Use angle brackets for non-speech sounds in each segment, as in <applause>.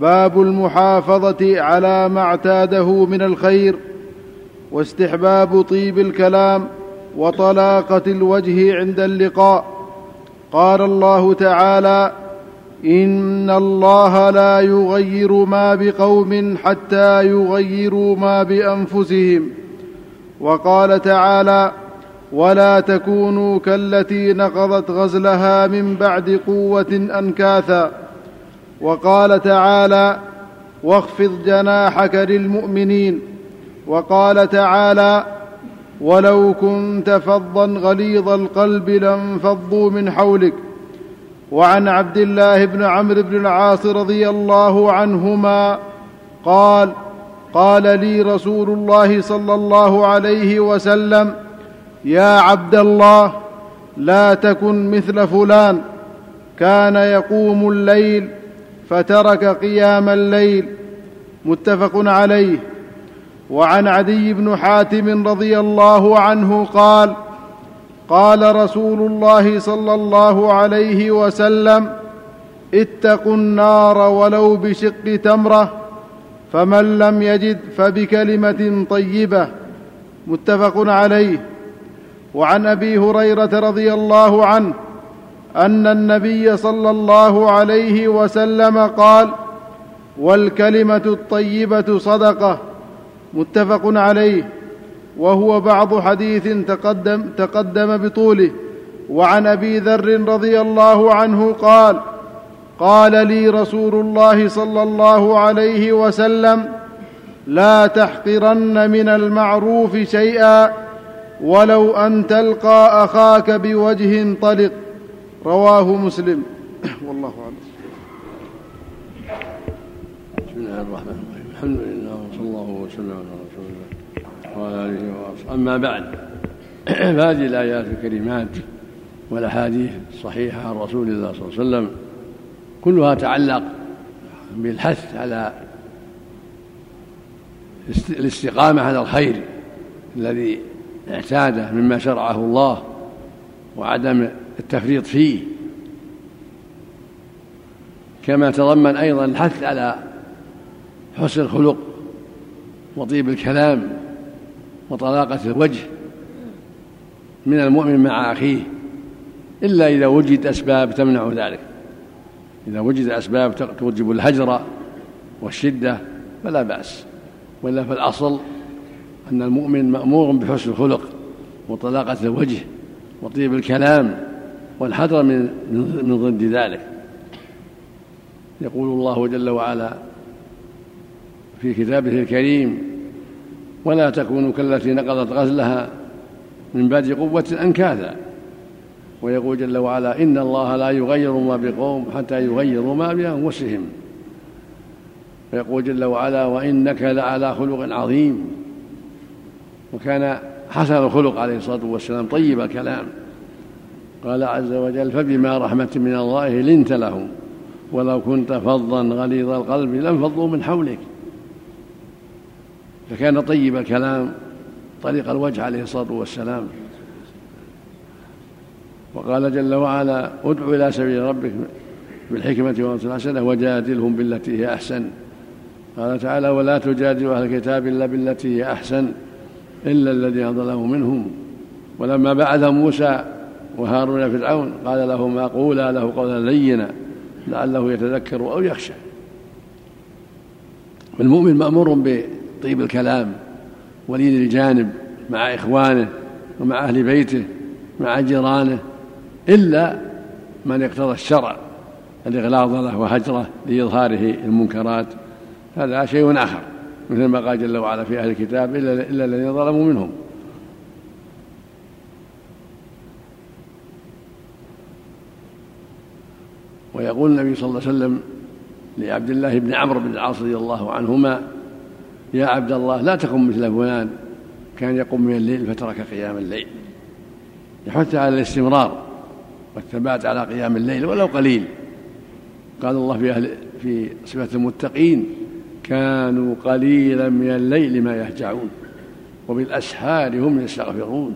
باب المحافظة على ما اعتاده من الخير واستحباب طيب الكلام وطلاقة الوجه عند اللقاء. قال الله تعالى إن الله لا يغير ما بقوم حتى يغيروا ما بأنفسهم. وقال تعالى ولا تكونوا كالتي نقضت غزلها من بعد قوة أنكاثا. وقال تعالى واخفض جناحك للمؤمنين. وقال تعالى ولو كنت فظا غليظ القلب لانفضوا من حولك. وعن عبد الله بن عمرو بن العاص رضي الله عنهما قال قال لي رسول الله صلى الله عليه وسلم يا عبد الله لا تكن مثل فلان. كان يقوم الليل فترك قيام الليل متفق عليه. وعن عدي بن حاتم رضي الله عنه قال قال رسول الله صلى الله عليه وسلم اتقوا النار ولو بشق تمرة فمن لم يجد فبكلمة طيبة. متفق عليه. وعن أبي هريرة رضي الله عنه أن النبي صلى الله عليه وسلم قال والكلمة الطيبة صدقة متفق عليه وهو بعض حديث تقدم تقدم بطوله. وعن أبي ذر رضي الله عنه قال قال لي رسول الله صلى الله عليه وسلم لا تحقرن من المعروف شيئا ولو أن تلقى أخاك بوجه طلق. رواه مسلم. <coughs> والله أعلم. بسم الله الرحمن الرحيم. الحمد لله وصلى الله وسلم على رسول الله وعلى آله وأصحابه. أما بعد <coughs> فهذه الآيات الكريمات والأحاديث الصحيحة عن رسول الله صلى الله عليه وسلم كلها تعلق بالحث على الاستقامة على الخير الذي اعتاده مما شرعه الله وعدم التفريط فيه. كما تضمن أيضا الحث على حسن الخلق وطيب الكلام وطلاقة الوجه من المؤمن مع أخيه إلا إذا وجد أسباب تمنع ذلك. إذا وجد أسباب توجب الهجر والشدة فلا بأس. وإلا فالأصل أن المؤمن مأمور بحسن الخلق وطلاقة الوجه وطيب الكلام والحذر من من ضد ذلك. يقول الله جل وعلا في كتابه الكريم ولا تكونوا كالتي نقضت غزلها من بعد قوة أنكاثا ويقول جل وعلا إن الله لا يغير ما بقوم حتى يغيروا ما بأنفسهم. ويقول جل وعلا وإنك لعلى خلق عظيم. وكان حسن الخلق عليه الصلاة والسلام طيب الكلام. قال عز وجل فبما رحمة من الله لنت لهم ولو كنت فظا غليظ القلب لانفضوا من حولك. فكان طيب الكلام طريق الوجه عليه الصلاة والسلام. وقال جل وعلا ادع إلى سبيل ربك بالحكمة والموعظة الحسنة وجادلهم بالتي هي أحسن. قال تعالى ولا تجادلوا أهل الكتاب إلا بالتي هي أحسن إلا الذين ظلموا منهم. ولما بعث موسى وهارون فرعون قال لهما قولا له قولا لينا لعله يتذكر أو يخشى. فالمؤمن مأمور بطيب الكلام ولين الجانب مع إخوانه ومع أهل بيته مع جيرانه إلا من اقتضى الشرع الإغلاظ له وهجره لإظهاره المنكرات. هذا شيء آخر مثل ما قال جل وعلا في أهل الكتاب إلا الذين ظلموا منهم. ويقول النبي صلى الله عليه وسلم لعبد الله بن عمرو بن العاص رضي الله عنهما يا عبد الله لا تكن مثل فلان كان يقوم من الليل فترك قيام الليل. يحث على الاستمرار والثبات على قيام الليل ولو قليل. قال الله في أهل في صفة المتقين كانوا قليلا من الليل ما يهجعون وبالأسحار هم يستغفرون.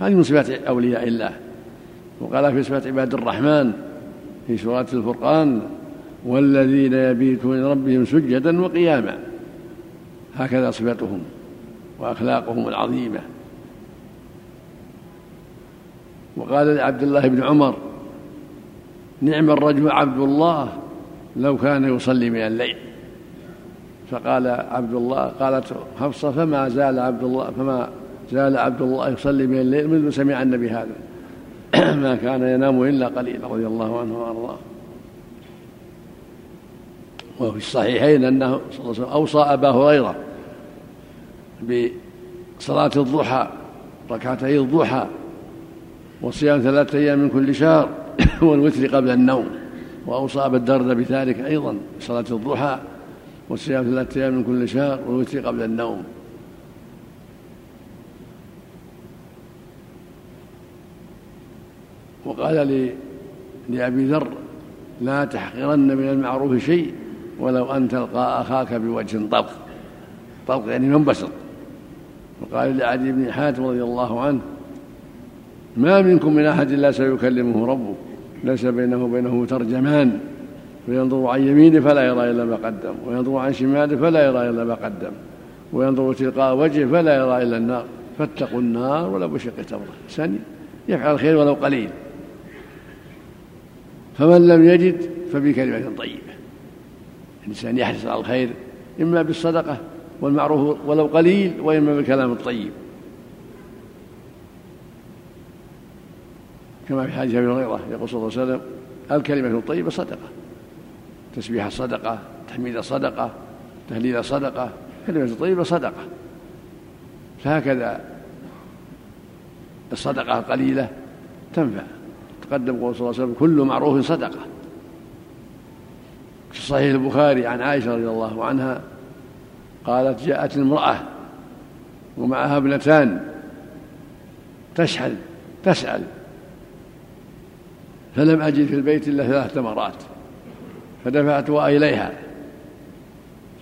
هذه من صفات أولياء الله. وقال في صفة عباد الرحمن في سورة الفرقان والذين يبيتون لربهم سجدا وقياما. هكذا صفتهم وأخلاقهم العظيمة. وقال لعبد الله بن عمر نعم الرجل عبد الله لو كان يصلي من الليل. فقال عبد الله قالت حفصة فما زال عبد الله فما زال عبد الله يصلي من الليل منذ سمع النبي هذا. ما كان ينام إلا قليلا رضي الله عنه وأرضاه. وفي الصحيحين أنه صلى الله عليه وسلم أوصى أبا هريرة بصلاة الضحى ركعتي الضحى وصيام ثلاثة أيام من كل شهر <coughs> والوتر قبل النوم. وأوصى أبا الدردة بذلك أيضا صلاة الضحى وصيام ثلاثة أيام من كل شهر والوتر قبل النوم. وقال لأبي ذر لا تحقرن من المعروف شيء ولو أن تلقى أخاك بوجه طلق. طلق يعني منبسط. وقال لعلي بن حاتم رضي الله عنه ما منكم من أحد إلا سيكلمه ربه ليس بينه وبينه ترجمان فينظر عن يمينه فلا يرى إلا ما قدم وينظر عن شماله فلا يرى إلا ما قدم وينظر تلقاء وجهه فلا يرى إلا النار فاتقوا النار ولو بشق تمرة إنسان يفعل الخير ولو قليل. فمن لم يجد فبكلمة طيبة. الإنسان يحرص على الخير إما بالصدقة والمعروف ولو قليل وإما بالكلام الطيب. كما في حديث أبي هريرة يقول صلى الله عليه وسلم الكلمة الطيبة صدقة. تسبيح صدقة تحميد صدقة تهليل صدقة كلمة طيبة صدقة. فهكذا الصدقة القليلة تنفع. تقدم قول صلى الله عليه وسلم كل معروف صدقة. في صحيح البخاري عن عائشة رضي الله عنها قالت جاءت امرأة ومعها ابنتان تشحل تسأل فلم أجد في البيت إلا ثلاث تمرات فدفعتها إليها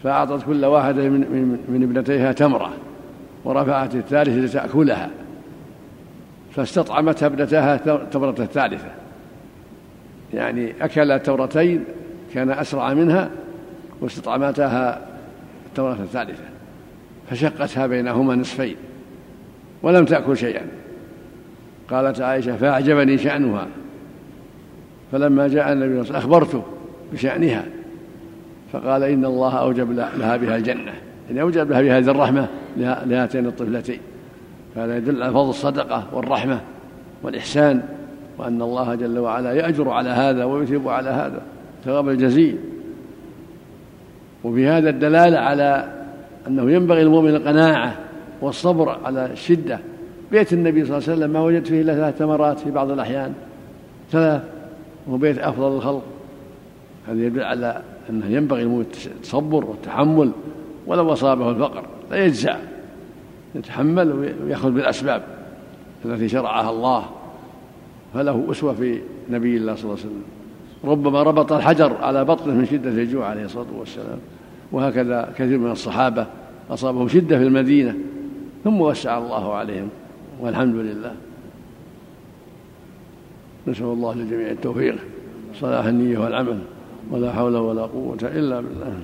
فأعطت كل واحدة من, ابنتيها تمرة ورفعت الثالثة لتأكلها. فاستطعمتها ابنتها التمرة الثالثة. يعني أكل تمرتين كان أسرع منها واستطعمتها التمرة الثالثة. فشقتها بينهما نصفين ولم تأكل شيئا. قالت عائشة فأعجبني شأنها. فلما جاء النبي صلى الله عليه وسلم أخبرته بشأنها. فقال إن الله أوجب لها بها الجنة. يعني أوجب لها بهذه الرحمة لهاتين الطفلتين. فهذا يدل على فضل الصدقة والرحمة والإحسان وأن الله جل وعلا يأجر على هذا ويثيب على هذا ثواب الجزيل. وفي هذا الدلالة على أنه ينبغي المؤمن القناعة والصبر على الشدة. بيت النبي صلى الله عليه وسلم ما وجدت فيه إلا ثلاث تمرات في بعض الأحيان. ثلاث وهو بيت أفضل الخلق. هذا يدل على أنه ينبغي المؤمن التصبر والتحمل ولو أصابه الفقر لا يجزع. يتحمل ويأخذ بالأسباب التي شرعها الله فله أسوة في نبي الله صلى الله عليه وسلم. ربما ربط الحجر على بطنه من شدة الجوع عليه الصلاة والسلام وهكذا كثير من الصحابة أصابهم شدة في المدينة ثم وسع الله عليهم والحمد لله. نسأل الله للجميع التوفيق صلاح النية والعمل ولا حول ولا قوة إلا بالله.